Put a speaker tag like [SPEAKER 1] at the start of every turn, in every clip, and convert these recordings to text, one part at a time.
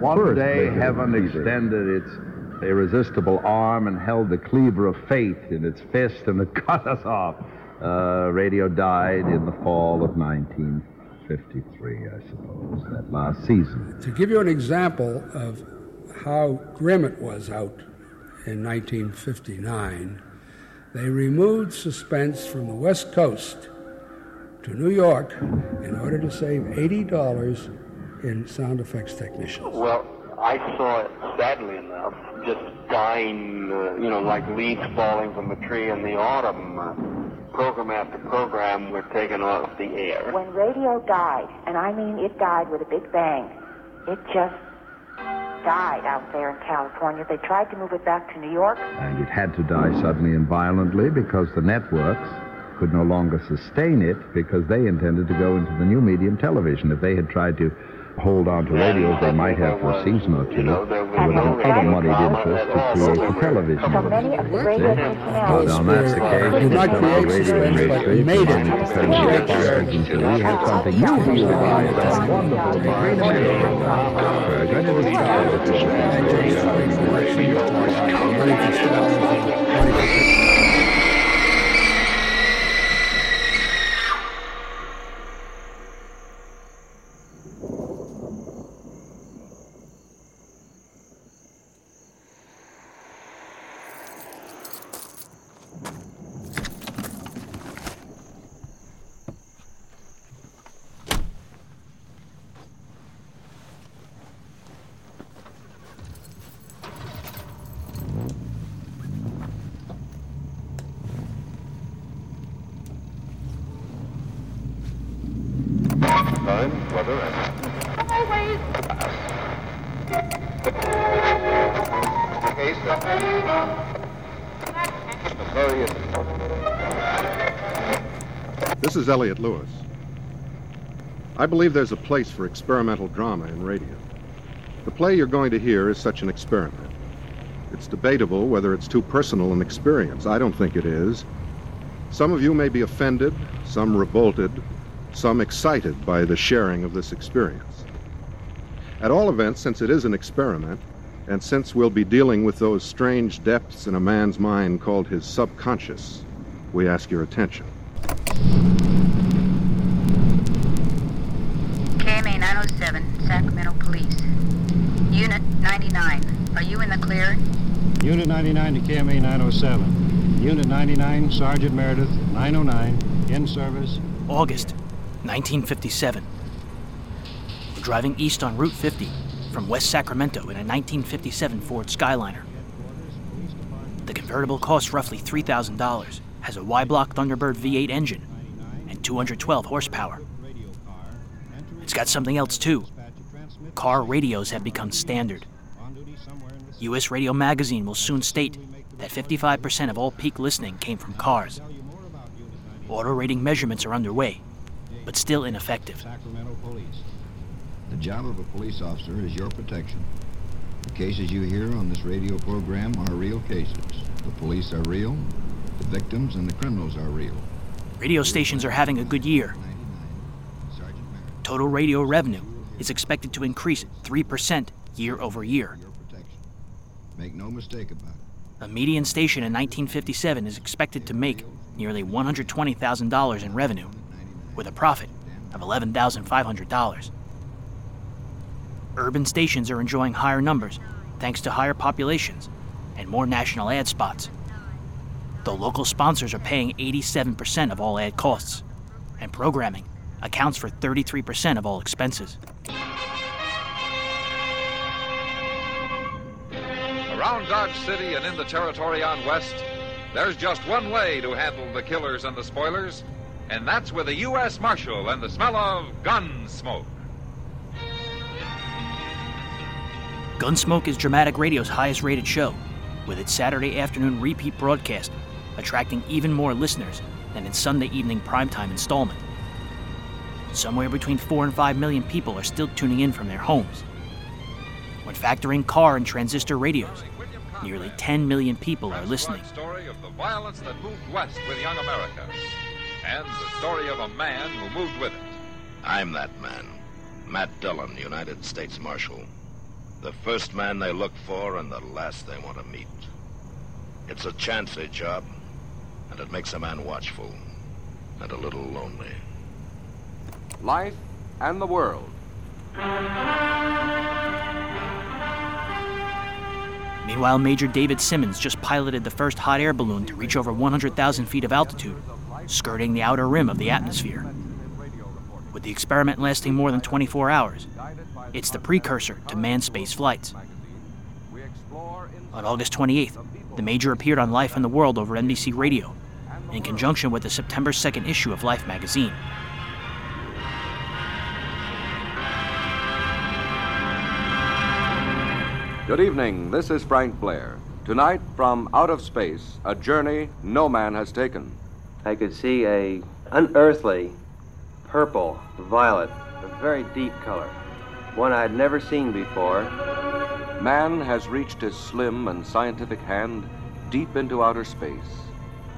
[SPEAKER 1] One
[SPEAKER 2] First,
[SPEAKER 1] day, heaven
[SPEAKER 2] had
[SPEAKER 1] extended its irresistible arm and held the cleaver of fate in its fist, and it cut us off. Uh, radio died in the fall of 1953, I suppose, that last season.
[SPEAKER 3] To give you an example of how grim it was out in 1959, they removed suspense from the West Coast to New York in order to save $80 in sound effects technicians.
[SPEAKER 4] Well, I saw it, sadly enough, just dying, uh, you know, like leaves falling from a tree in the autumn. Uh, program after program were taken off the air.
[SPEAKER 5] When radio died, and I mean it died with a big bang, it just died out there in California. They tried to move it back to New York.
[SPEAKER 1] And it had to die suddenly and violently because the networks could no longer sustain it because they intended to go into the new medium television. If they had tried to hold on to radios, they might have for a season or two.
[SPEAKER 4] You know, there was
[SPEAKER 1] There would have
[SPEAKER 4] no
[SPEAKER 1] been other moneyed interest to create the television.
[SPEAKER 5] So many of the radio
[SPEAKER 1] Well, on that's the case.
[SPEAKER 3] Did not
[SPEAKER 1] It's
[SPEAKER 3] create
[SPEAKER 1] radio industry,
[SPEAKER 3] made it.
[SPEAKER 1] industry. So we have something new for you guys. That's wonderful. The We're going to discover the
[SPEAKER 6] Elliott Lewis. I believe there's a place for experimental drama in radio. The play you're going to hear is such an experiment. It's debatable whether it's too personal an experience. I don't think it is. Some of you may be offended, some revolted, some excited by the sharing of this experience. At all events, since it is an experiment, and since we'll be dealing with those strange depths in a man's mind called his subconscious, we ask your attention.
[SPEAKER 7] KMA 907, Sacramento Police. Unit 99, are you in the clear?
[SPEAKER 8] Unit 99 to KMA 907. Unit 99, Sergeant Meredith, 909, in service.
[SPEAKER 9] August 1957. We're driving east on Route 50 from West Sacramento in a 1957 Ford Skyliner. The convertible costs roughly $3,000, has a Y-block Thunderbird V8 engine, and 212 horsepower. It's got something else too. Car radios have become standard. U.S. Radio Magazine will soon state that 55% of all peak listening came from cars. Auto rating measurements are underway, but still ineffective.
[SPEAKER 8] Sacramento Police.
[SPEAKER 10] The job of a police officer is your protection. The cases you hear on this radio program are real cases. The police are real, the victims and the criminals are real.
[SPEAKER 9] Radio stations are having a good year. Total radio revenue is expected to increase 3% year over year.
[SPEAKER 10] Make no mistake about it.
[SPEAKER 9] A median station in 1957 is expected to make nearly $120,000 in revenue, with a profit of $11,500. Urban stations are enjoying higher numbers thanks to higher populations and more national ad spots. Though local sponsors are paying 87% of all ad costs, and programming accounts for 33% of all expenses.
[SPEAKER 11] Around Dodge City and in the territory on West, there's just one way to handle the killers and the spoilers, and that's with a U.S. Marshal and the smell of gun smoke.
[SPEAKER 9] Gunsmoke is Dramatic Radio's highest rated show, with its Saturday afternoon repeat broadcast attracting even more listeners than its Sunday evening primetime installment. Somewhere between 4 and 5 million people are still tuning in from their homes. When factoring car and transistor radios, nearly 10 million people are listening.
[SPEAKER 11] Story of the violence that moved west with young America, and the story of a man who moved with it.
[SPEAKER 12] I'm that man. Matt Dillon, United States Marshal. The first man they look for and the last they want to meet. It's a chancy job, and it makes a man watchful and a little lonely.
[SPEAKER 13] Life and the World.
[SPEAKER 9] Meanwhile, Major David Simons just piloted the first hot air balloon to reach over 100,000 feet of altitude, skirting the outer rim of the atmosphere. With the experiment lasting more than 24 hours, it's the precursor to manned space flights. On August 28th, the Major appeared on Life and the World over NBC Radio, in conjunction with the September 2nd issue of Life magazine.
[SPEAKER 13] Good evening. This is Frank Blair. Tonight, from out of space, a journey no man has taken.
[SPEAKER 14] I could see a unearthly purple, violet, a very deep color, one I had never seen before.
[SPEAKER 13] Man has reached his slim and scientific hand deep into outer space.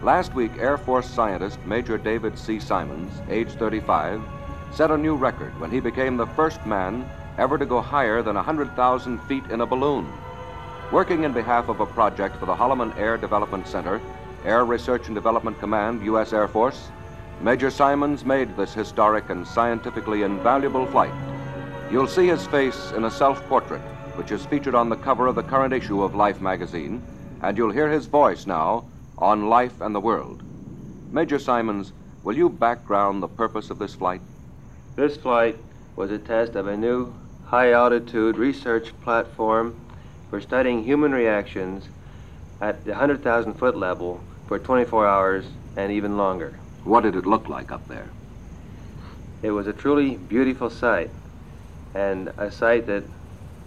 [SPEAKER 13] Last week, Air Force scientist Major David C. Simons, age 35, set a new record when he became the first man ever to go higher than 100,000 feet in a balloon. Working in behalf of a project for the Holloman Air Development Center, Air Research and Development Command, U.S. Air Force, Major Simons made this historic and scientifically invaluable flight. You'll see his face in a self portrait, which is featured on the cover of the current issue of Life magazine, and you'll hear his voice now on Life and the World. Major Simons, will you background the purpose of this flight?
[SPEAKER 14] This flight was a test of a new high altitude research platform for studying human reactions at the 100,000 foot level for 24 hours and even longer.
[SPEAKER 13] What did it look like up there?
[SPEAKER 14] It was a truly beautiful sight, and a sight that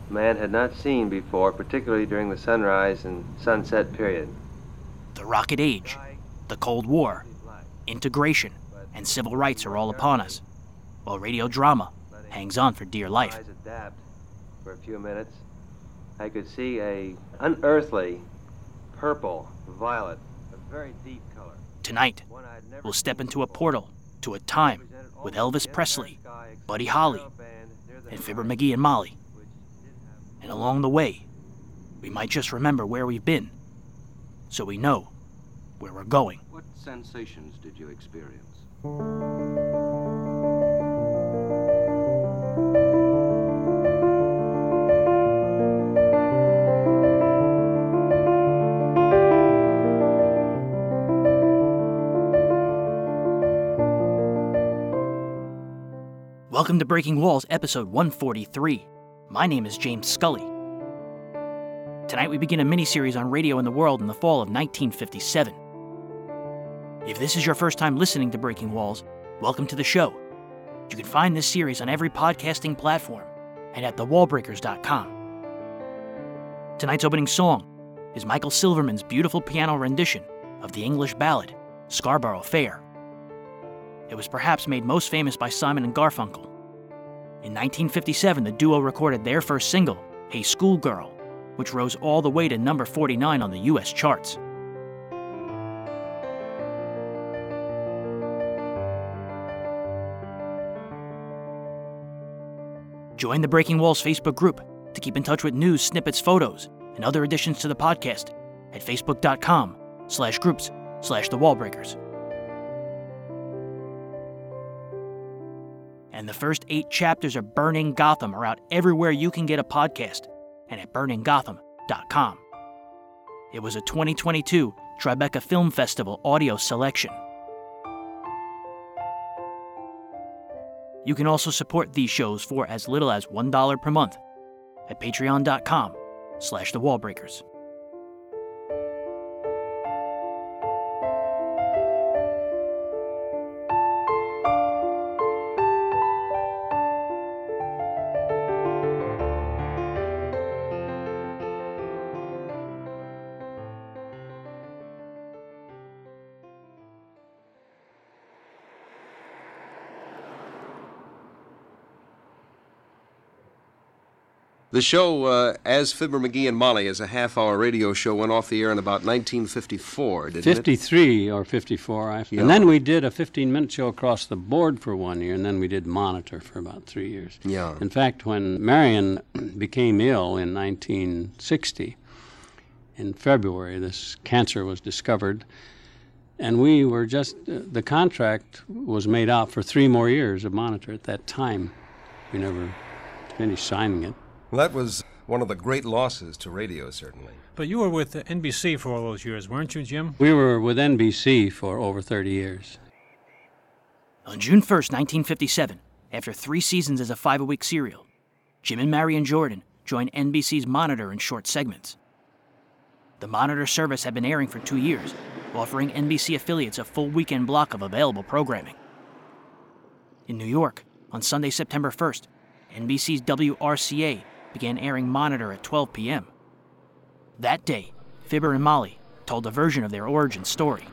[SPEAKER 14] man had not seen before, particularly during the sunrise and sunset period.
[SPEAKER 9] The rocket age, the Cold War, integration, and civil rights are all upon us, while radio drama hangs on for dear life.
[SPEAKER 14] For a few minutes, I could see a unearthly purple, violet, a very deep color.
[SPEAKER 9] Tonight, we'll step into a portal to a time with Elvis Presley, Buddy Holly, and Fibber McGee and Molly. And along the way, we might just remember where we've been, so we know where we're going.
[SPEAKER 13] What sensations did you experience?
[SPEAKER 9] Welcome to Breaking Walls, episode 143. My name is James Scully. Tonight we begin a mini-series on radio in the world in the fall of 1957. If this is your first time listening to Breaking Walls, welcome to the show. You can find this series on every podcasting platform and at thewallbreakers.com. Tonight's opening song is Michael Silverman's beautiful piano rendition of the English ballad Scarborough Fair. It was perhaps made most famous by Simon and Garfunkel. In 1957, the duo recorded their first single, Hey Schoolgirl, which rose all the way to number 49 on the US charts. Join the Breaking Walls Facebook group to keep in touch with news, snippets, photos, and other additions to the podcast at facebook.com slash groups slash the wallbreakers. And the first eight chapters of Burning Gotham are out everywhere you can get a podcast and at burninggotham.com. It was a 2022 Tribeca Film Festival audio selection. You can also support these shows for as little as $1 per month at patreon.com slash the
[SPEAKER 15] The show, uh, as Fibber McGee and Molly, as a half hour radio show, went off the air in about 1954, didn't it?
[SPEAKER 16] 53 or 54. I,
[SPEAKER 15] Yeah.
[SPEAKER 16] And then we did a 15 minute show across the board for one year, and then we did Monitor for about three years.
[SPEAKER 15] Yeah.
[SPEAKER 16] In fact, when Marion became ill in 1960, in February, this cancer was discovered, and we were just, uh, the contract was made out for three more years of Monitor at that time. We never finished signing it.
[SPEAKER 15] Well, that was one of the great losses to radio, certainly.
[SPEAKER 17] But you were with NBC for all those years, weren't you, Jim?
[SPEAKER 16] We were with NBC for over 30 years.
[SPEAKER 9] On June 1st, 1957, after three seasons as a five a week serial, Jim and Marion Jordan joined NBC's Monitor in short segments. The Monitor service had been airing for two years, offering NBC affiliates a full weekend block of available programming. In New York, on Sunday, September 1st, NBC's WRCA began airing Monitor at 12 p.m. That day, Fibber and Molly told a version of their origin story.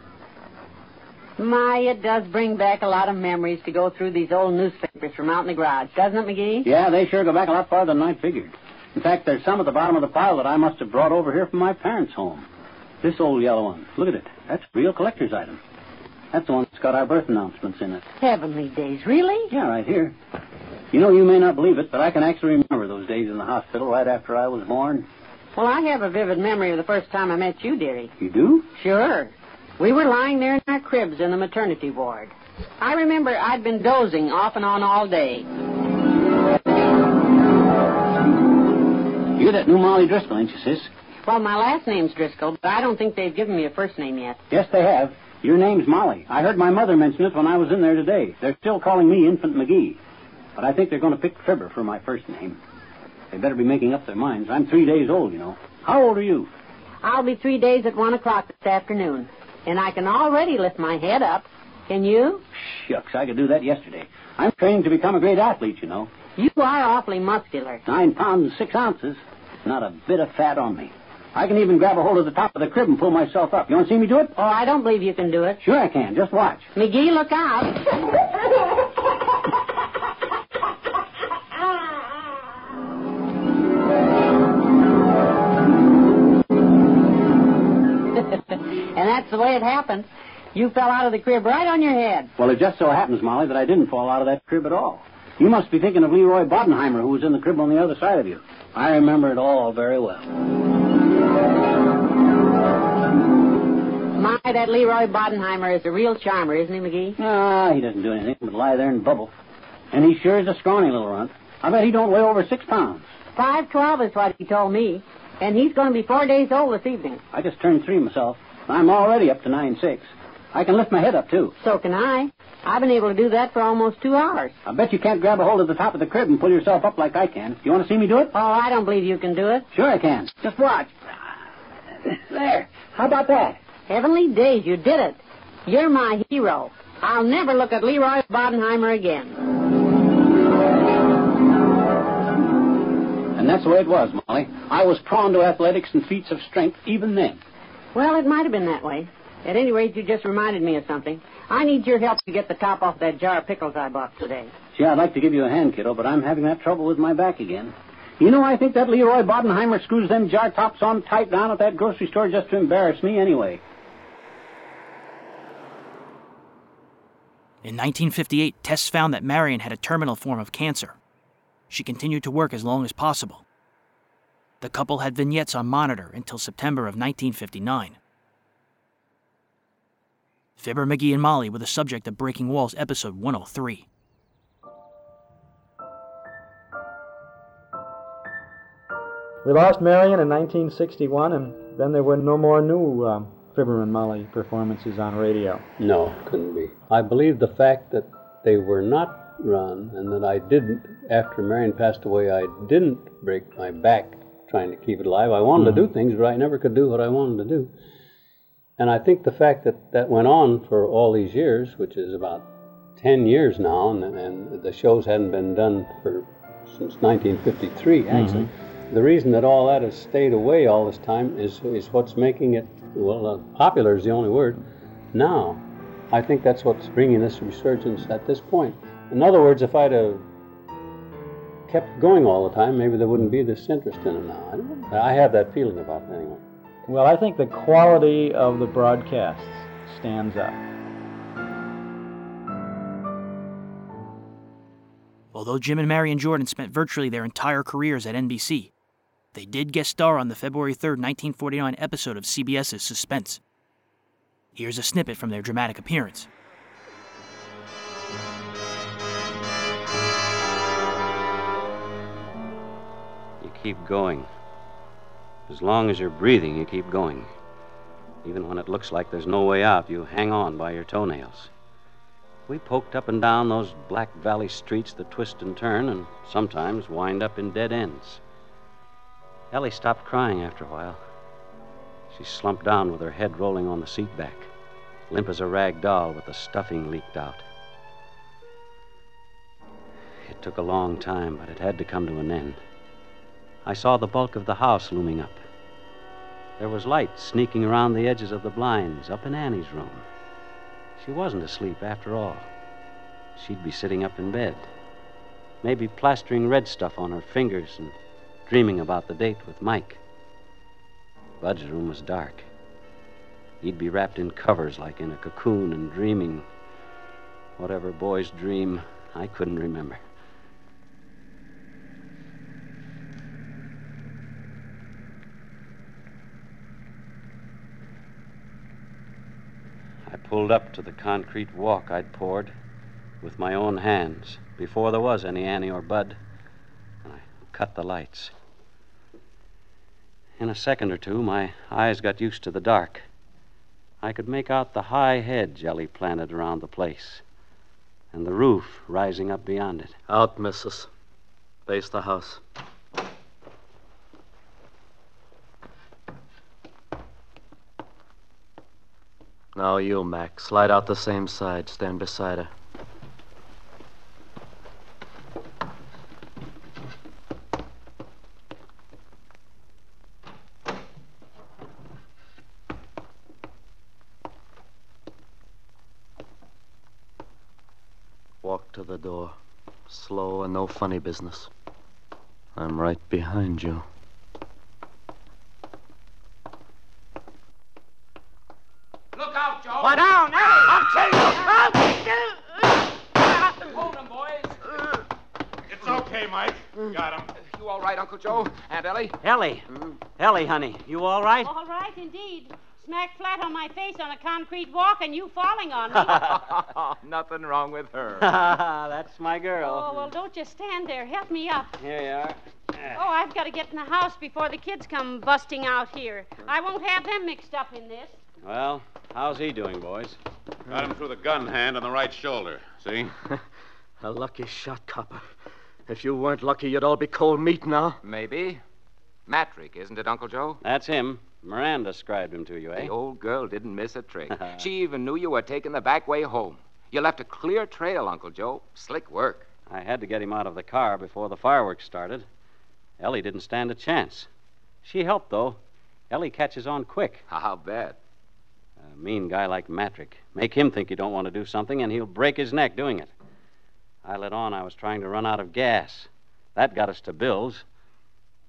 [SPEAKER 18] My, it does bring back a lot of memories to go through these old newspapers from out in the garage, doesn't it, McGee?
[SPEAKER 19] Yeah, they sure go back a lot farther than I figured. In fact, there's some at the bottom of the pile that I must have brought over here from my parents' home. This old yellow one. Look at it. That's a real collector's item. That's the one that's got our birth announcements in it.
[SPEAKER 18] Heavenly days, really?
[SPEAKER 19] Yeah, right here. You know, you may not believe it, but I can actually remember those days in the hospital right after I was born.
[SPEAKER 18] Well, I have a vivid memory of the first time I met you, dearie.
[SPEAKER 19] You do?
[SPEAKER 18] Sure. We were lying there in our cribs in the maternity ward. I remember I'd been dozing off and on all day.
[SPEAKER 19] You're that new Molly Driscoll, ain't you, sis?
[SPEAKER 18] Well, my last name's Driscoll, but I don't think they've given me a first name yet.
[SPEAKER 19] Yes, they have. Your name's Molly. I heard my mother mention it when I was in there today. They're still calling me Infant McGee. But I think they're going to pick Fibber for my first name. They better be making up their minds. I'm three days old, you know. How old are you?
[SPEAKER 18] I'll be three days at one o'clock this afternoon, and I can already lift my head up. Can you?
[SPEAKER 19] Shucks, I could do that yesterday. I'm training to become a great athlete, you know.
[SPEAKER 18] You are awfully muscular.
[SPEAKER 19] Nine pounds and six ounces. Not a bit of fat on me. I can even grab a hold of the top of the crib and pull myself up. You want to see me do it?
[SPEAKER 18] Oh, I don't believe you can do it.
[SPEAKER 19] Sure I can. Just watch.
[SPEAKER 18] McGee, look out. that's the way it happened. You fell out of the crib right on your head.
[SPEAKER 19] Well, it just so happens, Molly, that I didn't fall out of that crib at all. You must be thinking of Leroy Bodenheimer, who was in the crib on the other side of you. I remember it all very well.
[SPEAKER 18] My, that Leroy Bodenheimer is a real charmer, isn't he, McGee?
[SPEAKER 19] Ah, he doesn't do anything but lie there and bubble. And he sure is a scrawny little runt. I bet he don't weigh over six pounds.
[SPEAKER 18] Five twelve is what he told me. And he's going to be four days old this evening.
[SPEAKER 19] I just turned three myself. I'm already up to nine six. I can lift my head up, too.
[SPEAKER 18] So can I. I've been able to do that for almost two hours.
[SPEAKER 19] I bet you can't grab a hold of the top of the crib and pull yourself up like I can. You want to see me do it?
[SPEAKER 18] Oh, I don't believe you can do it.
[SPEAKER 19] Sure I can. Just watch. There. How about that?
[SPEAKER 18] Heavenly days, you did it. You're my hero. I'll never look at Leroy Bodenheimer again.
[SPEAKER 19] And that's the way it was, Molly. I was prone to athletics and feats of strength even then.
[SPEAKER 18] Well, it might have been that way. At any rate, you just reminded me of something. I need your help to get the top off that jar of pickles I bought today.
[SPEAKER 19] Gee, I'd like to give you a hand, kiddo, but I'm having that trouble with my back again. You know, I think that Leroy Bodenheimer screws them jar tops on tight down at that grocery store just to embarrass me anyway.
[SPEAKER 9] In 1958, tests found that Marion had a terminal form of cancer. She continued to work as long as possible. The couple had vignettes on monitor until September of 1959. Fibber, McGee, and Molly were the subject of Breaking Walls episode 103.
[SPEAKER 20] We lost Marion in 1961, and then there were no more new um, Fibber and Molly performances on radio.
[SPEAKER 16] No, couldn't be. I believe the fact that they were not run and that I didn't, after Marion passed away, I didn't break my back trying to keep it alive. I wanted
[SPEAKER 20] Mhm.
[SPEAKER 16] to do things, but I never could do what I wanted to do. And I think the fact that that went on for all these years, which is about 10 years now, and, and the shows hadn't been done for since 1953, actually. The reason that all that has stayed away all this time is, is what's making it, well, uh, popular is the only word, now. I think that's what's bringing this resurgence at this point. In other words, if I'd have
[SPEAKER 19] kept going all the time, maybe there wouldn't be this interest in it now. I, don't. I have that feeling about it anyway.
[SPEAKER 20] Well, I think the quality of the broadcasts stands up.
[SPEAKER 9] Although Jim and Marion Jordan spent virtually their entire careers at NBC, they did guest star on the February 3, 1949 episode of CBS's Suspense. Here's a snippet from their dramatic appearance.
[SPEAKER 21] Keep going. As long as you're breathing, you keep going. Even when it looks like there's no way out, you hang on by your toenails. We poked up and down those Black Valley streets that twist and turn and sometimes wind up in dead ends. Ellie stopped crying after a while. She slumped down with her head rolling on the seat back, limp as a rag doll with the stuffing leaked out. It took a long time, but it had to come to an end. I saw the bulk of the house looming up. There was light sneaking around the edges of the blinds up in Annie's room. She wasn't asleep after all. She'd be sitting up in bed, maybe plastering red stuff on her fingers and dreaming about the date with Mike. Bud's room was dark. He'd be wrapped in covers like in a cocoon and dreaming. Whatever boys dream, I couldn't remember. Pulled up to the concrete walk I'd poured with my own hands before there was any Annie or Bud, and I cut the lights. In a second or two, my eyes got used to the dark. I could make out the high hedge Ellie planted around the place, and the roof rising up beyond it.
[SPEAKER 22] Out, missus. Face the house. Now you, Mac. Slide out the same side. Stand beside her. Walk to the door. Slow and no funny business. I'm right behind you.
[SPEAKER 23] Look out, Joe.
[SPEAKER 24] Lie down, Ellie.
[SPEAKER 23] I'll kill you.
[SPEAKER 24] I'll
[SPEAKER 23] Hold him, boys.
[SPEAKER 25] It's okay, Mike. Got him.
[SPEAKER 4] You all right, Uncle Joe? Aunt Ellie?
[SPEAKER 21] Ellie. Mm-hmm. Ellie, honey, you all right?
[SPEAKER 26] All right, indeed. Smack flat on my face on a concrete walk and you falling on me.
[SPEAKER 4] Nothing wrong with her.
[SPEAKER 21] That's my girl.
[SPEAKER 26] oh, well, don't just stand there. Help me up.
[SPEAKER 21] Here you are.
[SPEAKER 26] Oh, I've got to get in the house before the kids come busting out here. I won't have them mixed up in this.
[SPEAKER 21] Well, how's he doing, boys?
[SPEAKER 25] Got him through the gun hand on the right shoulder. See?
[SPEAKER 22] A lucky shot, copper. If you weren't lucky, you'd all be cold meat now.
[SPEAKER 4] Maybe. Matrick, isn't it, Uncle Joe?
[SPEAKER 21] That's him. Miranda described him to you, eh?
[SPEAKER 4] The old girl didn't miss a trick. she even knew you were taking the back way home. You left a clear trail, Uncle Joe. Slick work.
[SPEAKER 21] I had to get him out of the car before the fireworks started. Ellie didn't stand a chance. She helped, though. Ellie catches on quick.
[SPEAKER 4] I'll bet.
[SPEAKER 21] A mean guy like Matrick. Make him think you don't want to do something, and he'll break his neck doing it. I let on I was trying to run out of gas. That got us to Bill's.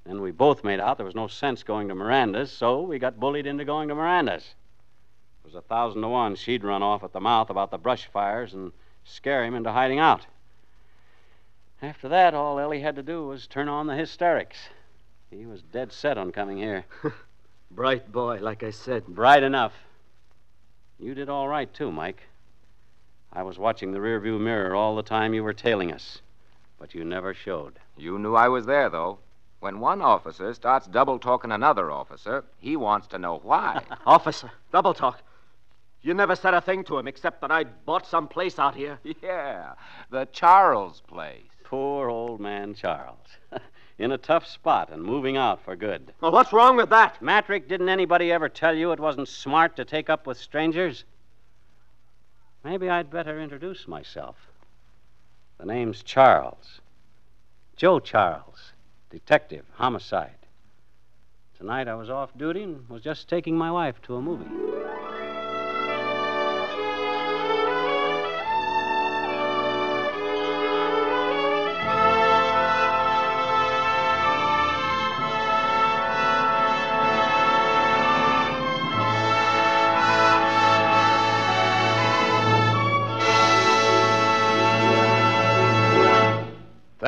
[SPEAKER 21] Then we both made out there was no sense going to Miranda's, so we got bullied into going to Miranda's. It was a thousand to one she'd run off at the mouth about the brush fires and scare him into hiding out. After that, all Ellie had to do was turn on the hysterics. He was dead set on coming here.
[SPEAKER 22] Bright boy, like I said.
[SPEAKER 21] Bright enough. You did all right, too, Mike. I was watching the rearview mirror all the time you were tailing us, but you never showed.
[SPEAKER 4] You knew I was there, though. When one officer starts double talking another officer, he wants to know why.
[SPEAKER 22] Officer, double talk. You never said a thing to him except that I'd bought some place out here.
[SPEAKER 4] yeah, the Charles place.
[SPEAKER 21] Poor old man Charles. In a tough spot and moving out for good.
[SPEAKER 22] Well, what's wrong with that?
[SPEAKER 21] Matrick, didn't anybody ever tell you it wasn't smart to take up with strangers? Maybe I'd better introduce myself. The name's Charles. Joe Charles, detective, homicide. Tonight I was off duty and was just taking my wife to a movie.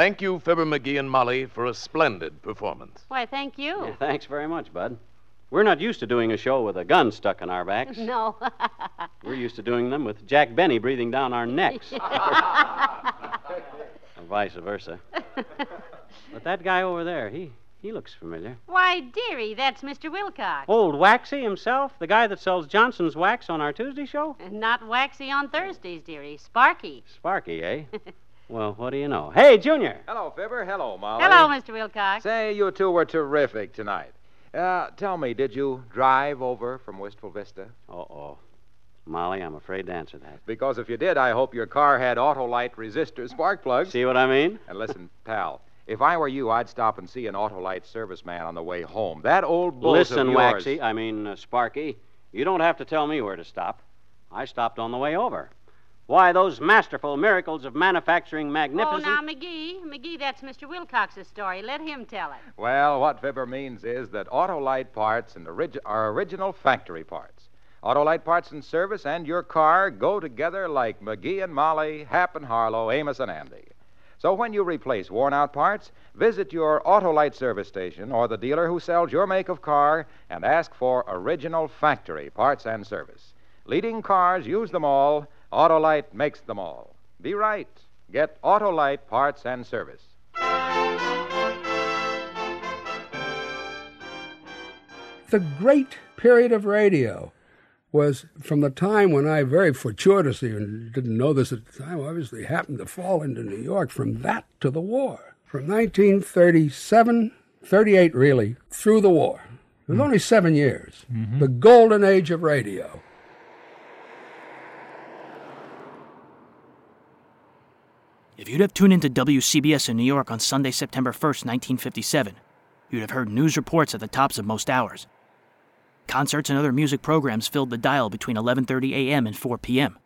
[SPEAKER 27] Thank you, Fibber McGee and Molly, for a splendid performance.
[SPEAKER 18] Why, thank you.
[SPEAKER 21] Yeah, thanks very much, Bud. We're not used to doing a show with a gun stuck in our backs.
[SPEAKER 18] No.
[SPEAKER 21] We're used to doing them with Jack Benny breathing down our necks. or vice versa. But that guy over there, he he looks familiar.
[SPEAKER 18] Why, dearie, that's Mr. Wilcox.
[SPEAKER 21] Old Waxy himself, the guy that sells Johnson's wax on our Tuesday show?
[SPEAKER 18] Not Waxy on Thursdays, dearie. Sparky.
[SPEAKER 21] Sparky, eh? Well, what do you know? Hey, Junior.
[SPEAKER 28] Hello, Fibber. Hello, Molly.
[SPEAKER 18] Hello, Mr. Wilcox.
[SPEAKER 28] Say, you two were terrific tonight. Uh, tell me, did you drive over from Wistful Vista?
[SPEAKER 21] Uh-oh. Molly, I'm afraid to answer that.
[SPEAKER 28] Because if you did, I hope your car had Autolite resistor spark plugs.
[SPEAKER 21] See what I mean?
[SPEAKER 28] And listen, pal, if I were you, I'd stop and see an Autolite serviceman on the way home. That old bull
[SPEAKER 21] Listen,
[SPEAKER 28] of yours...
[SPEAKER 21] Waxy, I mean, uh, Sparky, you don't have to tell me where to stop. I stopped on the way over. Why, those masterful miracles of manufacturing magnificence.
[SPEAKER 18] Oh,
[SPEAKER 21] magnificent.
[SPEAKER 18] now, McGee. McGee, that's Mr. Wilcox's story. Let him tell it.
[SPEAKER 28] Well, what Fibber means is that Autolite parts and orig- are original factory parts. Autolite parts and service and your car go together like McGee and Molly, Hap and Harlow, Amos and Andy. So when you replace worn out parts, visit your Autolite service station or the dealer who sells your make of car and ask for original factory parts and service. Leading cars use them all. Autolite makes them all. Be right. Get Autolite parts and service.
[SPEAKER 29] The great period of radio was from the time when I very fortuitously, and didn't know this at the time, obviously happened to fall into New York, from that to the war. From 1937, 38 really, through the war. It was hmm. only seven years. Mm-hmm. The golden age of radio.
[SPEAKER 9] If you'd have tuned into WCBS in New York on Sunday, September 1st, 1957, you'd have heard news reports at the tops of most hours. Concerts and other music programs filled the dial between 11:30 a.m. and 4 p.m.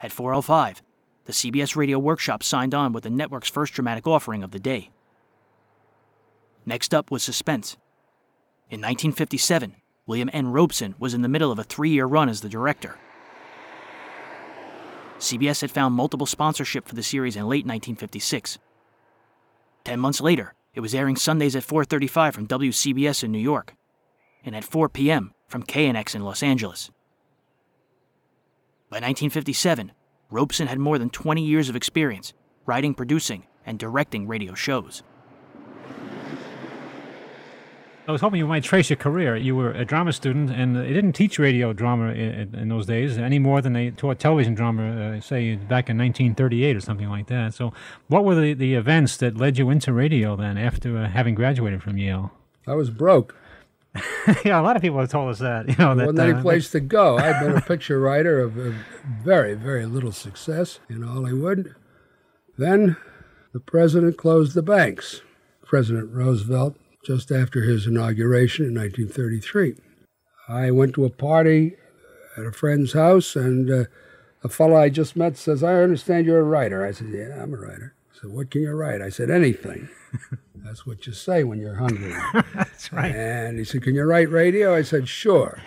[SPEAKER 9] At 4:05, the CBS Radio Workshop signed on with the network's first dramatic offering of the day. Next up was Suspense. In 1957, William N. Robson was in the middle of a three-year run as the director. CBS had found multiple sponsorship for the series in late 1956. Ten months later, it was airing Sundays at 4:35 from WCBS in New York, and at 4 p.m. from KNX in Los Angeles. By 1957, Robson had more than 20 years of experience writing, producing, and directing radio shows.
[SPEAKER 17] I was hoping you might trace your career. You were a drama student, and they didn't teach radio drama in, in those days any more than they taught television drama, uh, say, back in 1938 or something like that. So, what were the, the events that led you into radio then after uh, having graduated from Yale?
[SPEAKER 29] I was broke.
[SPEAKER 17] yeah, a lot of people have told us that. You know,
[SPEAKER 29] There wasn't any
[SPEAKER 17] uh,
[SPEAKER 29] place to go. I'd been a picture writer of, of very, very little success in Hollywood. Then the president closed the banks. President Roosevelt, just after his inauguration in 1933. I went to a party at a friend's house, and uh, a fellow I just met says, I understand you're a writer. I said, Yeah, I'm a writer. He said, What can you write? I said, Anything. That's what you say when you're hungry.
[SPEAKER 17] That's right.
[SPEAKER 29] And he said, Can you write radio? I said, Sure.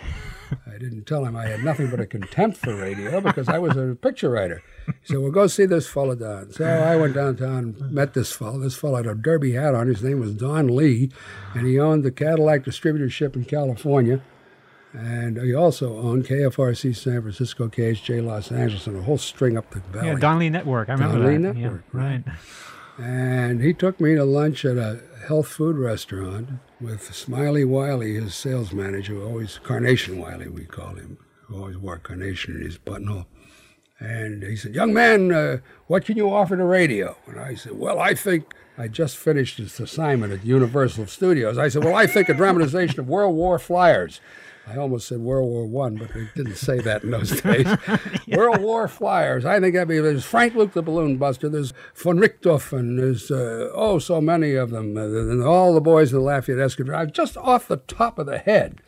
[SPEAKER 29] I didn't tell him I had nothing but a contempt for radio because I was a picture writer. He said, Well, go see this fellow down. So I went downtown and met this fellow. This fellow had a derby hat on. His name was Don Lee, and he owned the Cadillac distributorship in California. And he also owned KFRC San Francisco, KHJ Los Angeles, and a whole string up the valley.
[SPEAKER 17] Yeah, Don Lee Network. I remember
[SPEAKER 29] Don Lee
[SPEAKER 17] that.
[SPEAKER 29] Network,
[SPEAKER 17] Yeah, right.
[SPEAKER 29] And he took me to lunch at a health food restaurant with Smiley Wiley, his sales manager, always Carnation Wiley, we call him, who always wore carnation in his buttonhole. And he said, "Young man, uh, what can you offer to radio?" And I said, "Well, I think I just finished this assignment at Universal Studios." I said, "Well, I think a dramatization of World War Flyers." I almost said World War One, but they didn't say that in those days. World War Flyers. I think that'd be. There's Frank Luke the Balloon Buster. There's von Richthofen. There's uh, oh so many of them. Uh, and all the boys in the Lafayette Escadrille. Just off the top of the head.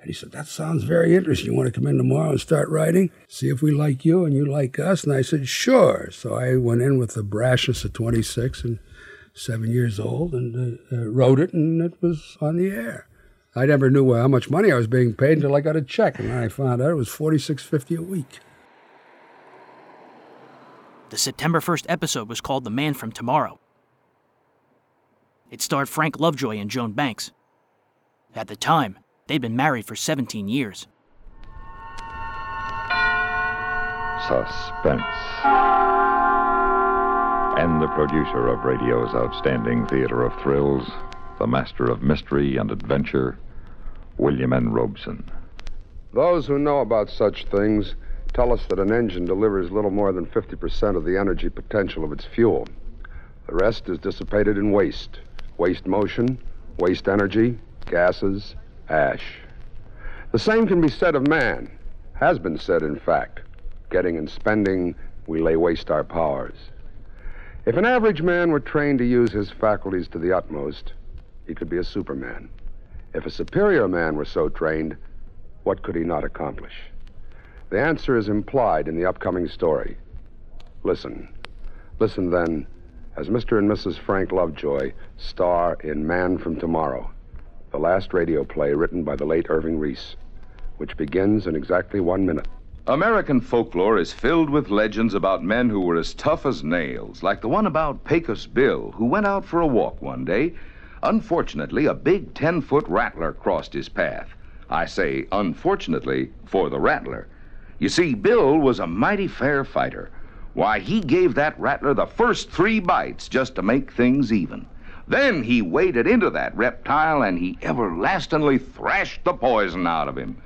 [SPEAKER 29] And he said, That sounds very interesting. You want to come in tomorrow and start writing? See if we like you and you like us? And I said, Sure. So I went in with the brashness of 26 and seven years old and uh, uh, wrote it, and it was on the air. I never knew how much money I was being paid until I got a check, and I found out it was forty six fifty a week.
[SPEAKER 9] The September 1st episode was called The Man from Tomorrow. It starred Frank Lovejoy and Joan Banks. At the time, they'd been married for 17 years.
[SPEAKER 30] Suspense. And the producer of radio's outstanding theater of thrills, the master of mystery and adventure, William N. Robson.
[SPEAKER 31] Those who know about such things tell us that an engine delivers little more than 50% of the energy potential of its fuel. The rest is dissipated in waste waste motion, waste energy, gases, ash. The same can be said of man, has been said, in fact. Getting and spending, we lay waste our powers. If an average man were trained to use his faculties to the utmost, he could be a superman. If a superior man were so trained, what could he not accomplish? The answer is implied in the upcoming story. Listen. Listen then as Mr. and Mrs. Frank Lovejoy star in Man from Tomorrow, the last radio play written by the late Irving Reis, which begins in exactly one minute.
[SPEAKER 32] American folklore is filled with legends about men who were as tough as nails, like the one about Pecos Bill, who went out for a walk one day. Unfortunately, a big 10 foot rattler crossed his path. I say unfortunately for the rattler. You see, Bill was a mighty fair fighter. Why, he gave that rattler the first three bites just to make things even. Then he waded into that reptile and he everlastingly thrashed the poison out of him.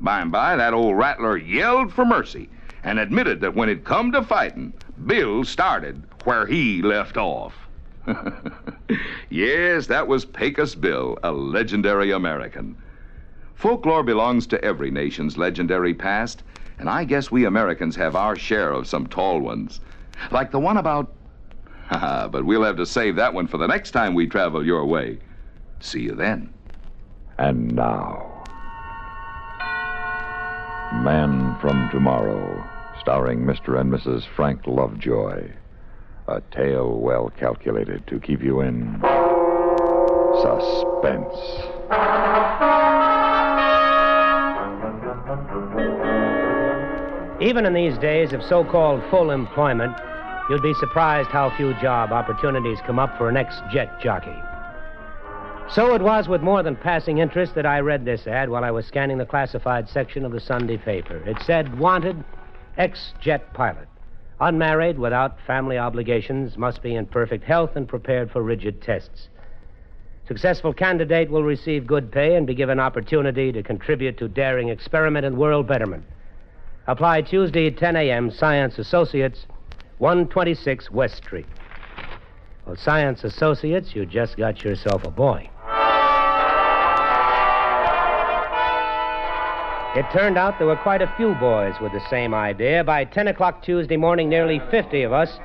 [SPEAKER 32] By and by, that old rattler yelled for mercy and admitted that when it come to fighting, Bill started where he left off. yes, that was Pecos Bill, a legendary American. Folklore belongs to every nation's legendary past, and I guess we Americans have our share of some tall ones. Like the one about. but we'll have to save that one for the next time we travel your way. See you then.
[SPEAKER 30] And now. Man from Tomorrow, starring Mr. and Mrs. Frank Lovejoy. A tale well calculated to keep you in suspense.
[SPEAKER 33] Even in these days of so called full employment, you'd be surprised how few job opportunities come up for an ex jet jockey. So it was with more than passing interest that I read this ad while I was scanning the classified section of the Sunday paper. It said, Wanted, ex jet pilot. Unmarried, without family obligations, must be in perfect health and prepared for rigid tests. Successful candidate will receive good pay and be given opportunity to contribute to daring experiment in world betterment. Apply Tuesday, 10 a.m., Science Associates, 126 West Street. Well, Science Associates, you just got yourself a boy. It turned out there were quite a few boys with the same idea. By 10 o'clock Tuesday morning, nearly 50 of us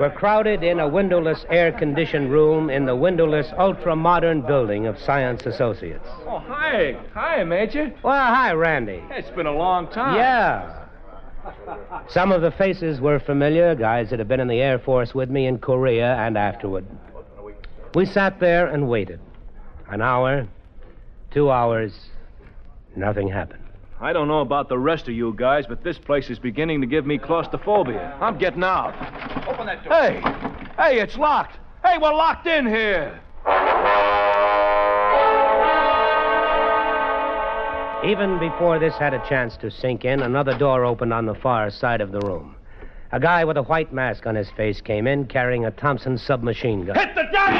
[SPEAKER 33] were crowded in a windowless, air conditioned room in the windowless, ultra modern building of Science Associates.
[SPEAKER 34] Oh, hi. Hi, Major.
[SPEAKER 33] Well, hi, Randy.
[SPEAKER 34] It's been a long time.
[SPEAKER 33] Yeah. Some of the faces were familiar, guys that had been in the Air Force with me in Korea and afterward. We sat there and waited. An hour, two hours, nothing happened.
[SPEAKER 34] I don't know about the rest of you guys, but this place is beginning to give me claustrophobia. I'm getting out.
[SPEAKER 2] Open that door.
[SPEAKER 34] Hey! Hey, it's locked! Hey, we're locked in here!
[SPEAKER 33] Even before this had a chance to sink in, another door opened on the far side of the room. A guy with a white mask on his face came in carrying a Thompson submachine gun.
[SPEAKER 2] Hit the deck!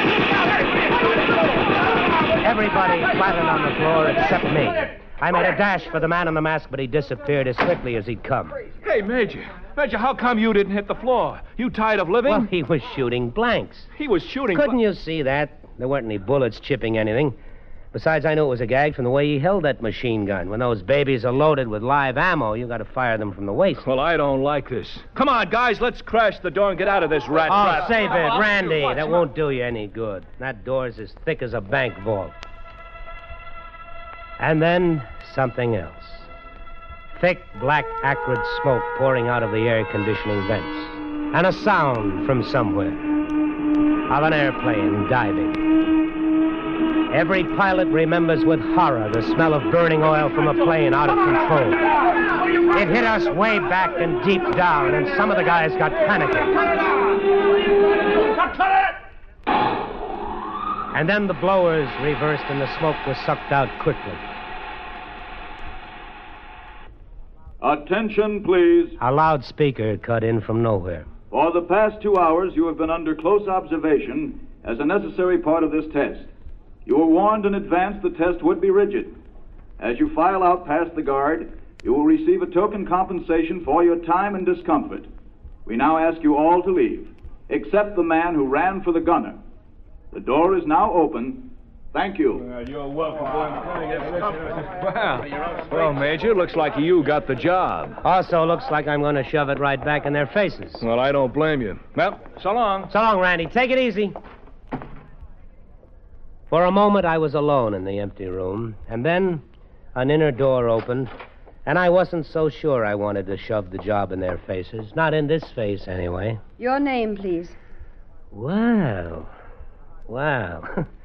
[SPEAKER 33] Everybody flattened on the floor except me. I made a dash for the man in the mask, but he disappeared as quickly as he'd come.
[SPEAKER 34] Hey, Major. Major, how come you didn't hit the floor? You tired of living?
[SPEAKER 33] Well, he was shooting blanks.
[SPEAKER 34] He was shooting.
[SPEAKER 33] Couldn't you see that? There weren't any bullets chipping anything. Besides, I knew it was a gag from the way he held that machine gun. When those babies are loaded with live ammo, you got to fire them from the waist.
[SPEAKER 34] Well, I don't like this. Come on, guys, let's crash the door and get out of this rat
[SPEAKER 33] Oh,
[SPEAKER 34] trap.
[SPEAKER 33] save it, Randy. That won't do you any good. That door's as thick as a bank vault. And then something else. Thick, black, acrid smoke pouring out of the air conditioning vents. And a sound from somewhere. Of an airplane diving. Every pilot remembers with horror the smell of burning oil from a plane out of control. It hit us way back and deep down, and some of the guys got panicky. And then the blowers reversed and the smoke was sucked out quickly.
[SPEAKER 35] Attention, please.
[SPEAKER 33] A loudspeaker cut in from nowhere.
[SPEAKER 35] For the past two hours, you have been under close observation as a necessary part of this test. You were warned in advance the test would be rigid. As you file out past the guard, you will receive a token compensation for your time and discomfort. We now ask you all to leave, except the man who ran for the gunner. The door is now open. Thank you.
[SPEAKER 34] Uh, you're welcome, Wow. Well, Major, looks like you got the job.
[SPEAKER 33] Also looks like I'm going to shove it right back in their faces.
[SPEAKER 34] Well, I don't blame you. Well, so long.
[SPEAKER 33] So long, Randy. Take it easy. For a moment, I was alone in the empty room, and then an inner door opened, and I wasn't so sure I wanted to shove the job in their faces. Not in this face, anyway.
[SPEAKER 36] Your name, please.
[SPEAKER 33] Well, well.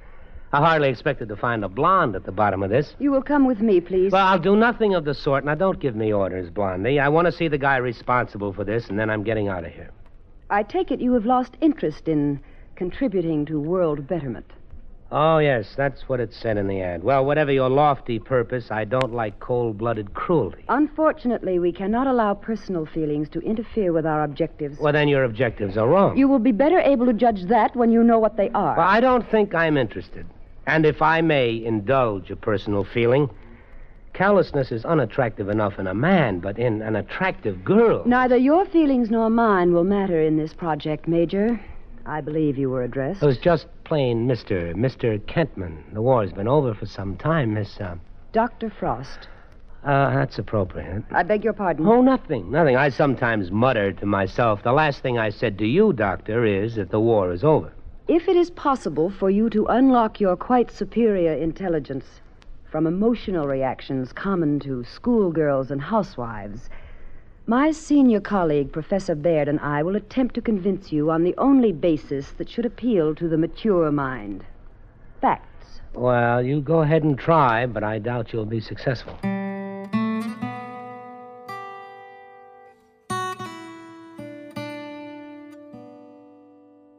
[SPEAKER 33] I hardly expected to find a blonde at the bottom of this.
[SPEAKER 36] You will come with me, please.
[SPEAKER 33] Well, I'll do nothing of the sort. Now, don't give me orders, Blondie. I want to see the guy responsible for this, and then I'm getting out of here.
[SPEAKER 36] I take it you have lost interest in contributing to world betterment.
[SPEAKER 33] Oh, yes, that's what it said in the ad. Well, whatever your lofty purpose, I don't like cold blooded cruelty.
[SPEAKER 36] Unfortunately, we cannot allow personal feelings to interfere with our objectives.
[SPEAKER 33] Well, then your objectives are wrong.
[SPEAKER 36] You will be better able to judge that when you know what they are.
[SPEAKER 33] Well, I don't think I'm interested. And if I may indulge a personal feeling, callousness is unattractive enough in a man, but in an attractive girl.
[SPEAKER 36] Neither your feelings nor mine will matter in this project, Major. I believe you were addressed.
[SPEAKER 33] It was just plain Mr. Mr. Kentman. The war's been over for some time, Miss. Uh,
[SPEAKER 36] Dr. Frost.
[SPEAKER 33] uh, that's appropriate.
[SPEAKER 36] I beg your pardon.
[SPEAKER 33] Oh, nothing, nothing. I sometimes mutter to myself. The last thing I said to you, Doctor, is that the war is over.
[SPEAKER 36] If it is possible for you to unlock your quite superior intelligence from emotional reactions common to schoolgirls and housewives, my senior colleague, Professor Baird, and I will attempt to convince you on the only basis that should appeal to the mature mind facts.
[SPEAKER 33] Well, you go ahead and try, but I doubt you'll be successful.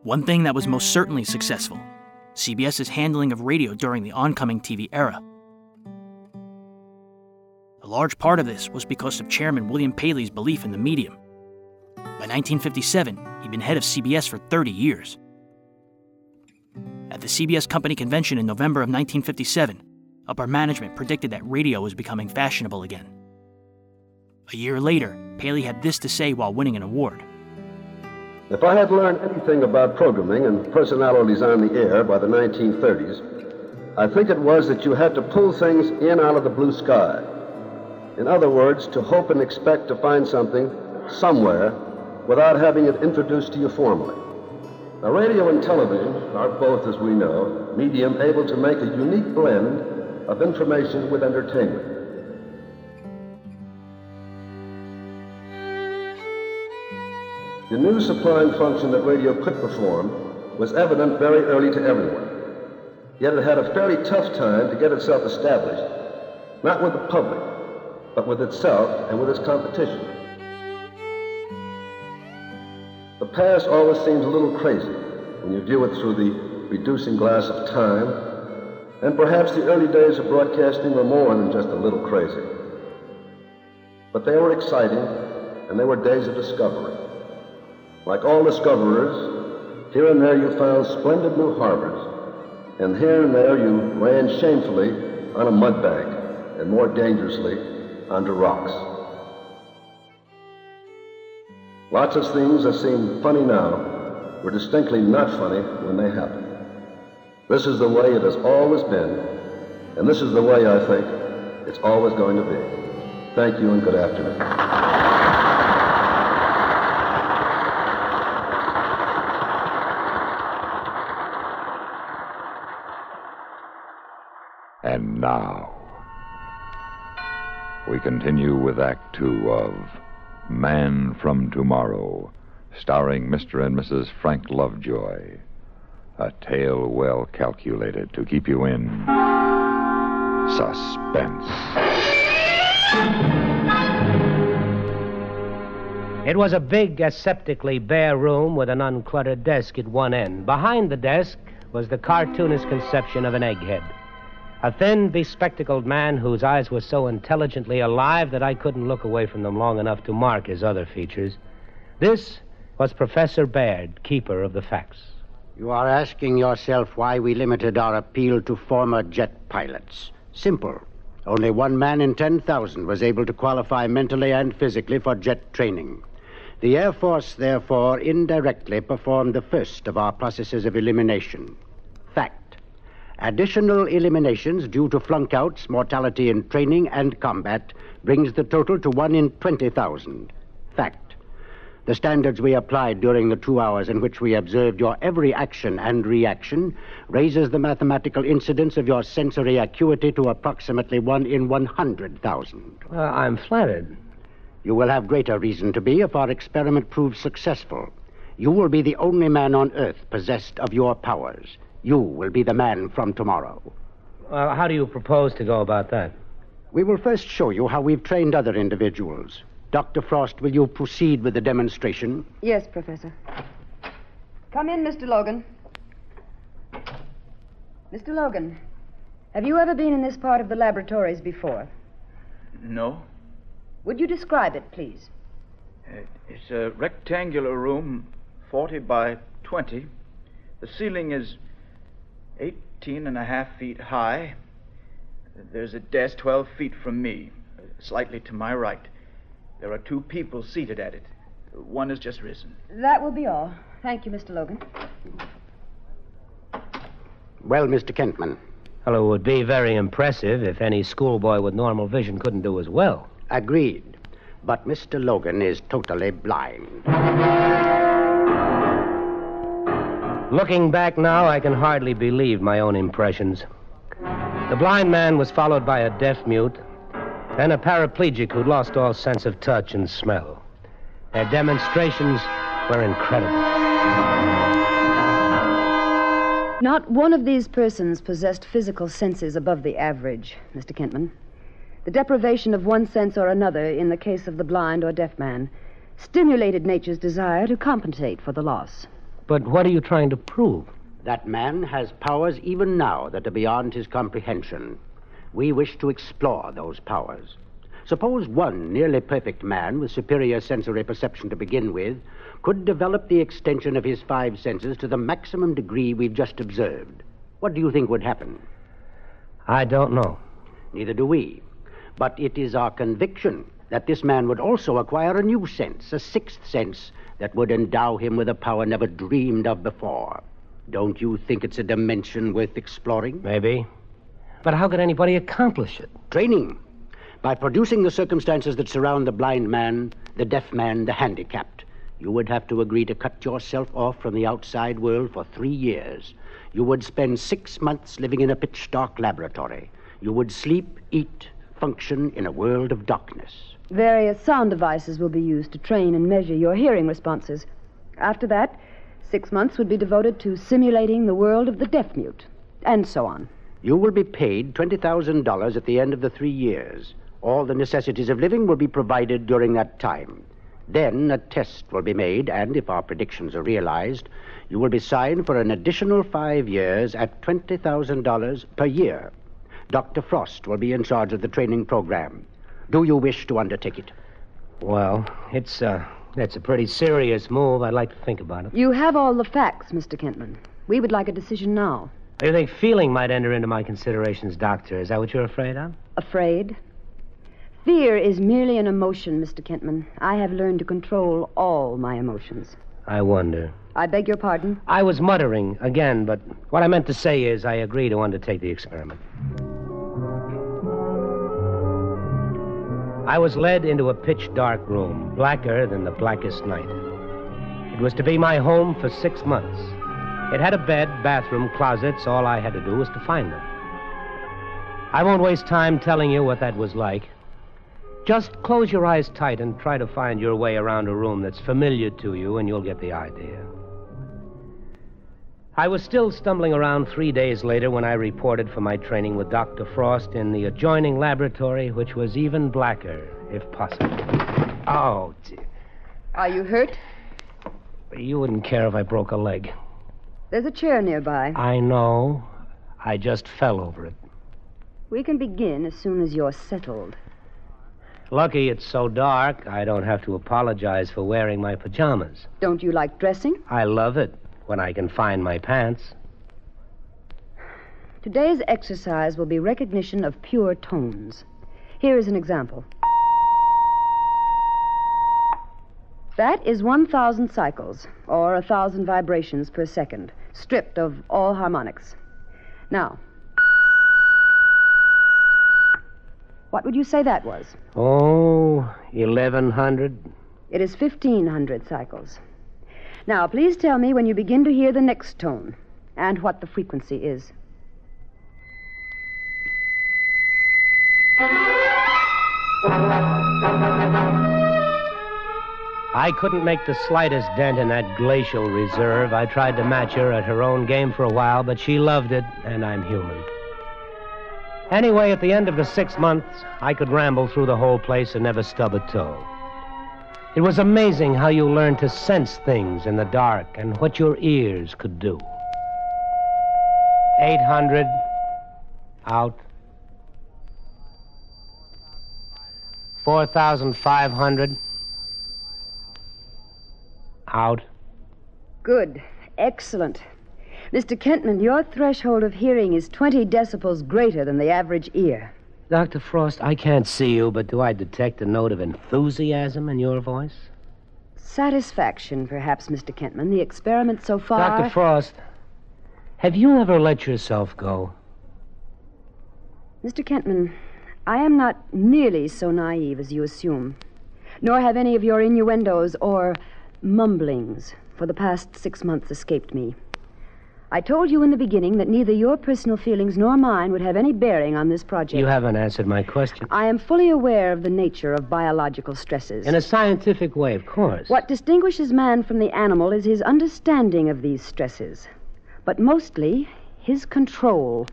[SPEAKER 9] One thing that was most certainly successful CBS's handling of radio during the oncoming TV era. A large part of this was because of Chairman William Paley's belief in the medium. By 1957, he'd been head of CBS for 30 years. At the CBS Company convention in November of 1957, upper management predicted that radio was becoming fashionable again. A year later, Paley had this to say while winning an award.
[SPEAKER 37] If I had learned anything about programming and personalities on the air by the 1930s, I think it was that you had to pull things in out of the blue sky. In other words, to hope and expect to find something somewhere without having it introduced to you formally. Now, radio and television are both, as we know, medium able to make a unique blend of information with entertainment. The new supplying function that radio could perform was evident very early to everyone. Yet it had a fairly tough time to get itself established, not with the public, but with itself and with its competition. The past always seems a little crazy when you view it through the reducing glass of time, and perhaps the early days of broadcasting were more than just a little crazy. But they were exciting, and they were days of discovery. Like all discoverers, here and there you found splendid new harbors, and here and there you ran shamefully on a mud bank, and more dangerously onto rocks. Lots of things that seem funny now were distinctly not funny when they happened. This is the way it has always been, and this is the way I think it's always going to be. Thank you and good afternoon.
[SPEAKER 30] And now, we continue with Act Two of Man from Tomorrow, starring Mr. and Mrs. Frank Lovejoy. A tale well calculated to keep you in suspense.
[SPEAKER 33] It was a big, aseptically bare room with an uncluttered desk at one end. Behind the desk was the cartoonist conception of an egghead. A thin, bespectacled man whose eyes were so intelligently alive that I couldn't look away from them long enough to mark his other features. This was Professor Baird, keeper of the facts.
[SPEAKER 38] You are asking yourself why we limited our appeal to former jet pilots. Simple. Only one man in 10,000 was able to qualify mentally and physically for jet training. The Air Force, therefore, indirectly performed the first of our processes of elimination. Additional eliminations due to flunkouts, mortality in training, and combat brings the total to one in 20,000. Fact. The standards we applied during the two hours in which we observed your every action and reaction raises the mathematical incidence of your sensory acuity to approximately one in 100,000.
[SPEAKER 33] Uh, I'm flattered.
[SPEAKER 38] You will have greater reason to be if our experiment proves successful. You will be the only man on Earth possessed of your powers. You will be the man from tomorrow.
[SPEAKER 33] Uh, how do you propose to go about that?
[SPEAKER 38] We will first show you how we've trained other individuals. Dr. Frost, will you proceed with the demonstration?
[SPEAKER 36] Yes, Professor. Come in, Mr. Logan. Mr. Logan, have you ever been in this part of the laboratories before?
[SPEAKER 39] No.
[SPEAKER 36] Would you describe it, please?
[SPEAKER 39] Uh, it's a rectangular room, 40 by 20. The ceiling is 18 and a half feet high. There's a desk 12 feet from me, slightly to my right. There are two people seated at it. One has just risen.
[SPEAKER 36] That will be all. Thank you, Mr. Logan.
[SPEAKER 38] Well, Mr. Kentman.
[SPEAKER 33] Well, it would be very impressive if any schoolboy with normal vision couldn't do as well.
[SPEAKER 38] Agreed. But Mr. Logan is totally blind.
[SPEAKER 33] Looking back now, I can hardly believe my own impressions. The blind man was followed by a deaf mute, then a paraplegic who'd lost all sense of touch and smell. Their demonstrations were incredible.
[SPEAKER 36] Not one of these persons possessed physical senses above the average, Mr. Kentman. The deprivation of one sense or another, in the case of the blind or deaf man, stimulated nature's desire to compensate for the loss.
[SPEAKER 33] But what are you trying to prove?
[SPEAKER 38] That man has powers even now that are beyond his comprehension. We wish to explore those powers. Suppose one nearly perfect man with superior sensory perception to begin with could develop the extension of his five senses to the maximum degree we've just observed. What do you think would happen?
[SPEAKER 33] I don't know.
[SPEAKER 38] Neither do we. But it is our conviction that this man would also acquire a new sense, a sixth sense, that would endow him with a power never dreamed of before. Don't you think it's a dimension worth exploring?
[SPEAKER 33] Maybe. But how could anybody accomplish it?
[SPEAKER 38] Training. By producing the circumstances that surround the blind man, the deaf man, the handicapped. You would have to agree to cut yourself off from the outside world for three years. You would spend six months living in a pitch dark laboratory. You would sleep, eat, function in a world of darkness.
[SPEAKER 36] Various sound devices will be used to train and measure your hearing responses. After that, six months would be devoted to simulating the world of the deaf mute, and so on.
[SPEAKER 38] You will be paid $20,000 at the end of the three years. All the necessities of living will be provided during that time. Then a test will be made, and if our predictions are realized, you will be signed for an additional five years at $20,000 per year. Dr. Frost will be in charge of the training program. Do you wish to undertake it?
[SPEAKER 33] Well, it's, uh, it's a pretty serious move. I'd like to think about it.
[SPEAKER 36] You have all the facts, Mr. Kentman. We would like a decision now.
[SPEAKER 33] You think feeling might enter into my considerations, Doctor? Is that what you're afraid of?
[SPEAKER 36] Afraid? Fear is merely an emotion, Mr. Kentman. I have learned to control all my emotions.
[SPEAKER 33] I wonder.
[SPEAKER 36] I beg your pardon?
[SPEAKER 33] I was muttering again, but what I meant to say is I agree to undertake the experiment. I was led into a pitch dark room, blacker than the blackest night. It was to be my home for six months. It had a bed, bathroom, closets. All I had to do was to find them. I won't waste time telling you what that was like. Just close your eyes tight and try to find your way around a room that's familiar to you, and you'll get the idea. I was still stumbling around three days later when I reported for my training with Dr. Frost in the adjoining laboratory, which was even blacker, if possible. Oh, dear.
[SPEAKER 36] Are you hurt?
[SPEAKER 33] you wouldn't care if I broke a leg.
[SPEAKER 36] There's a chair nearby.
[SPEAKER 33] I know. I just fell over it.
[SPEAKER 36] We can begin as soon as you're settled.
[SPEAKER 33] Lucky it's so dark, I don't have to apologize for wearing my pajamas.
[SPEAKER 36] Don't you like dressing?
[SPEAKER 33] I love it when I can find my pants.
[SPEAKER 36] Today's exercise will be recognition of pure tones. Here is an example. That is 1,000 cycles, or 1,000 vibrations per second, stripped of all harmonics. Now, what would you say that was?
[SPEAKER 33] Oh, 1,100.
[SPEAKER 36] It is 1,500 cycles. Now, please tell me when you begin to hear the next tone and what the frequency is.
[SPEAKER 33] I couldn't make the slightest dent in that glacial reserve. I tried to match her at her own game for a while, but she loved it, and I'm human. Anyway, at the end of the six months, I could ramble through the whole place and never stub a toe. It was amazing how you learned to sense things in the dark and what your ears could do. 800. Out. 4,500. Out.
[SPEAKER 36] Good. Excellent. Mr. Kentman, your threshold of hearing is 20 decibels greater than the average ear.
[SPEAKER 33] Dr. Frost, I can't see you, but do I detect a note of enthusiasm in your voice?
[SPEAKER 36] Satisfaction, perhaps, Mr. Kentman. The experiment so far.
[SPEAKER 33] Dr. Frost, have you ever let yourself go?
[SPEAKER 36] Mr. Kentman, I am not nearly so naive as you assume, nor have any of your innuendos or mumblings for the past six months escaped me. I told you in the beginning that neither your personal feelings nor mine would have any bearing on this project.
[SPEAKER 33] You haven't answered my question.
[SPEAKER 36] I am fully aware of the nature of biological stresses.
[SPEAKER 33] In a scientific way, of course.
[SPEAKER 36] What distinguishes man from the animal is his understanding of these stresses, but mostly his control.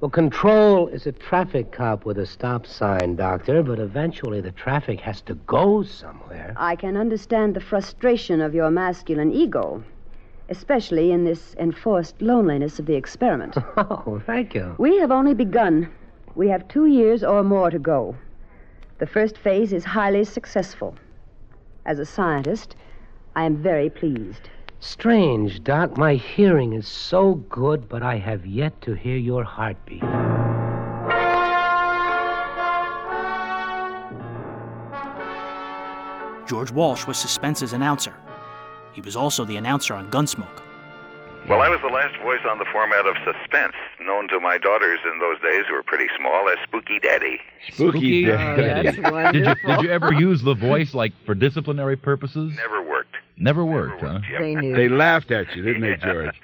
[SPEAKER 33] Well, control is a traffic cop with a stop sign, Doctor, but eventually the traffic has to go somewhere.
[SPEAKER 36] I can understand the frustration of your masculine ego, especially in this enforced loneliness of the experiment.
[SPEAKER 33] Oh, thank you.
[SPEAKER 36] We have only begun. We have two years or more to go. The first phase is highly successful. As a scientist, I am very pleased.
[SPEAKER 33] Strange, Doc. My hearing is so good, but I have yet to hear your heartbeat.
[SPEAKER 9] George Walsh was Suspense's announcer. He was also the announcer on Gunsmoke.
[SPEAKER 40] Well, I was the last voice on the format of Suspense, known to my daughters in those days, who were pretty small, as Spooky Daddy.
[SPEAKER 41] Spooky
[SPEAKER 40] Daddy.
[SPEAKER 41] Daddy. did, you, did you ever use the voice like for disciplinary purposes?
[SPEAKER 40] Never worked.
[SPEAKER 41] Never worked, huh?
[SPEAKER 40] They knew.
[SPEAKER 41] They
[SPEAKER 31] laughed at you, didn't they, George?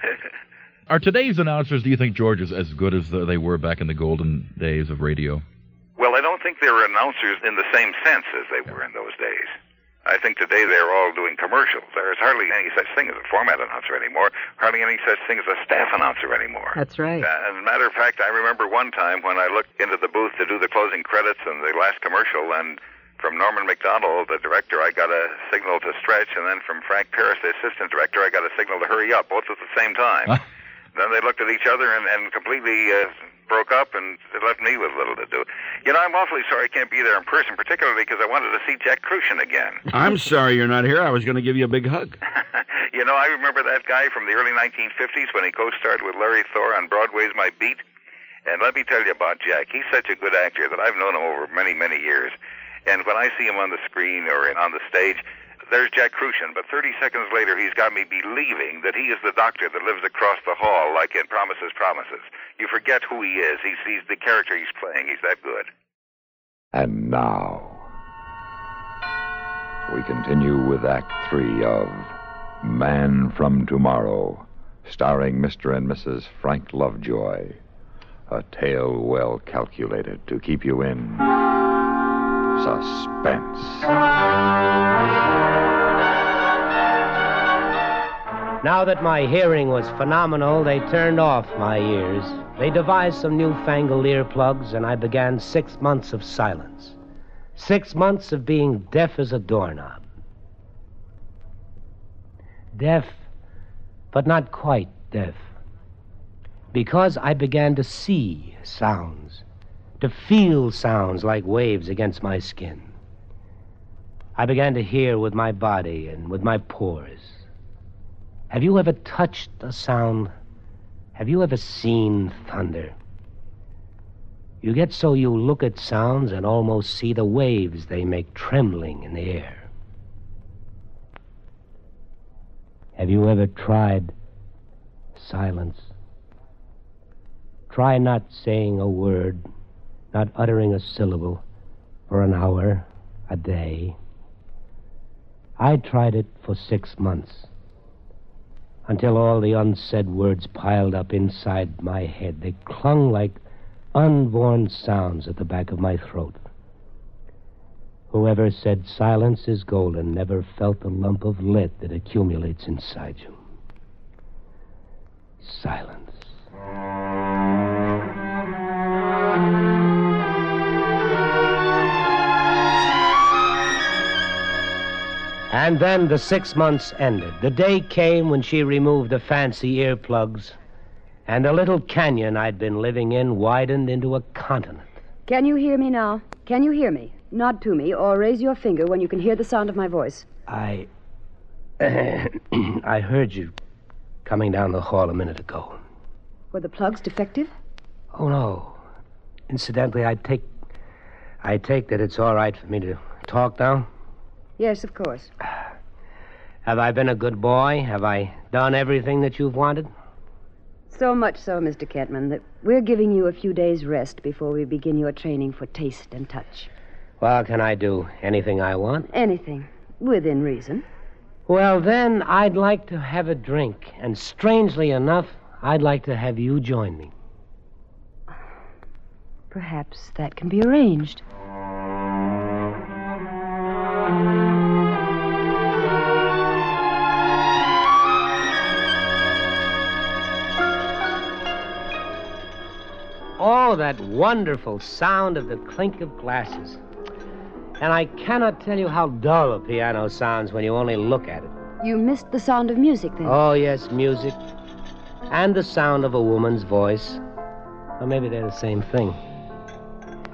[SPEAKER 41] Are today's announcers, do you think, George, is as good as they were back in the golden days of radio?
[SPEAKER 40] Well, I don't think they were announcers in the same sense as they were in those days. I think today they're all doing commercials. There is hardly any such thing as a format announcer anymore, hardly any such thing as a staff announcer anymore.
[SPEAKER 42] That's right.
[SPEAKER 40] Uh, as a matter of fact, I remember one time when I looked into the booth to do the closing credits and the last commercial, and from Norman Macdonnell, the director, I got a signal to stretch, and then from Frank Paris, the assistant director, I got a signal to hurry up, both at the same time. then they looked at each other and, and completely uh, broke up, and it left me with little to do. You know, I'm awfully sorry I can't be there in person, particularly because I wanted to see Jack Kruschen again.
[SPEAKER 31] I'm sorry you're not here. I was going to give you a big hug.
[SPEAKER 40] You know, I remember that guy from the early 1950s when he co-starred with Larry Thor on Broadway's My Beat. And let me tell you about Jack. He's such a good actor that I've known him over many, many years. And when I see him on the screen or in, on the stage, there's Jack Kruschen. But 30 seconds later, he's got me believing that he is the doctor that lives across the hall, like in Promises, Promises. You forget who he is. He's, he's the character he's playing. He's that good.
[SPEAKER 30] And now, we continue with Act Three of Man from Tomorrow, starring Mr. and Mrs. Frank Lovejoy. A tale well calculated to keep you in suspense.
[SPEAKER 33] Now that my hearing was phenomenal, they turned off my ears. They devised some newfangled earplugs, and I began six months of silence. Six months of being deaf as a doorknob. Deaf, but not quite deaf. Because I began to see sounds, to feel sounds like waves against my skin. I began to hear with my body and with my pores. Have you ever touched a sound? Have you ever seen thunder? You get so you look at sounds and almost see the waves they make trembling in the air. Have you ever tried silence? Try not saying a word, not uttering a syllable for an hour, a day. I tried it for six months until all the unsaid words piled up inside my head. They clung like unborn sounds at the back of my throat. Whoever said silence is golden never felt the lump of lead that accumulates inside you. Silence. And then the six months ended. The day came when she removed the fancy earplugs, and the little canyon I'd been living in widened into a continent.
[SPEAKER 36] Can you hear me now? Can you hear me? Nod to me or raise your finger when you can hear the sound of my voice.
[SPEAKER 33] I. I heard you coming down the hall a minute ago.
[SPEAKER 36] Were the plugs defective?
[SPEAKER 33] Oh, no. Incidentally, I take. I take that it's all right for me to talk now?
[SPEAKER 36] Yes, of course.
[SPEAKER 33] Have I been a good boy? Have I done everything that you've wanted?
[SPEAKER 36] So much so, Mr. Kentman, that we're giving you a few days' rest before we begin your training for taste and touch.
[SPEAKER 33] Well, can I do anything I want?
[SPEAKER 36] Anything, within reason.
[SPEAKER 33] Well, then, I'd like to have a drink. And strangely enough, I'd like to have you join me.
[SPEAKER 36] Perhaps that can be arranged.
[SPEAKER 33] Oh, that wonderful sound of the clink of glasses. And I cannot tell you how dull a piano sounds when you only look at it.
[SPEAKER 36] You missed the sound of music, then?
[SPEAKER 33] Oh, yes, music. And the sound of a woman's voice. Or maybe they're the same thing.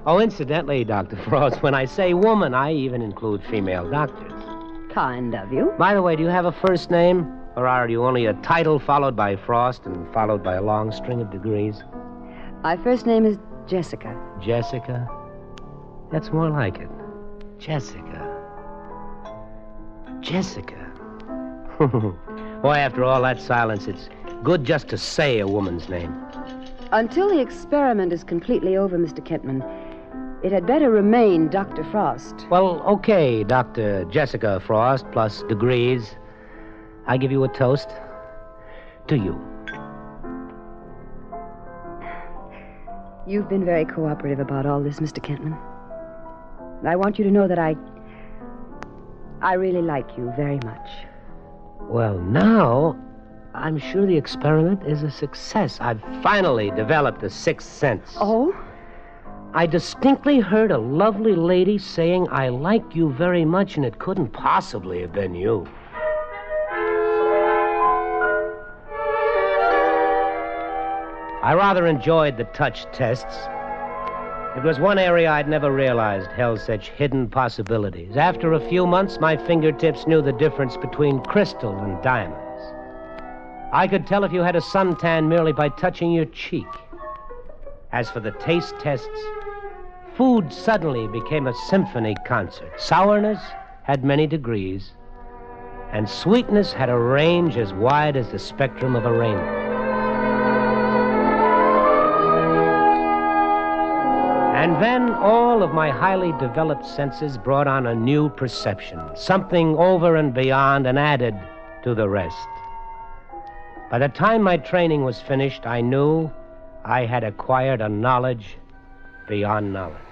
[SPEAKER 33] Oh, incidentally, Dr. Frost, when I say woman, I even include female doctors.
[SPEAKER 36] Kind of you.
[SPEAKER 33] By the way, do you have a first name? Or are you only a title followed by Frost and followed by a long string of degrees?
[SPEAKER 36] My first name is Jessica.
[SPEAKER 33] Jessica? That's more like it. Jessica. Jessica. Boy, after all that silence, it's good just to say a woman's name.
[SPEAKER 36] Until the experiment is completely over, Mr. Kentman, it had better remain Dr. Frost.
[SPEAKER 33] Well, okay, Dr. Jessica Frost, plus degrees. I give you a toast. To you.
[SPEAKER 36] You've been very cooperative about all this, Mr. Kentman. I want you to know that I. I really like you very much.
[SPEAKER 33] Well, now, I'm sure the experiment is a success. I've finally developed a sixth sense.
[SPEAKER 36] Oh?
[SPEAKER 33] I distinctly heard a lovely lady saying, I like you very much, and it couldn't possibly have been you. I rather enjoyed the touch tests. It was one area I'd never realized held such hidden possibilities. After a few months, my fingertips knew the difference between crystal and diamonds. I could tell if you had a suntan merely by touching your cheek. As for the taste tests, food suddenly became a symphony concert. Sourness had many degrees, and sweetness had a range as wide as the spectrum of a rainbow. And then all of my highly developed senses brought on a new perception, something over and beyond and added to the rest. By the time my training was finished, I knew I had acquired a knowledge beyond knowledge.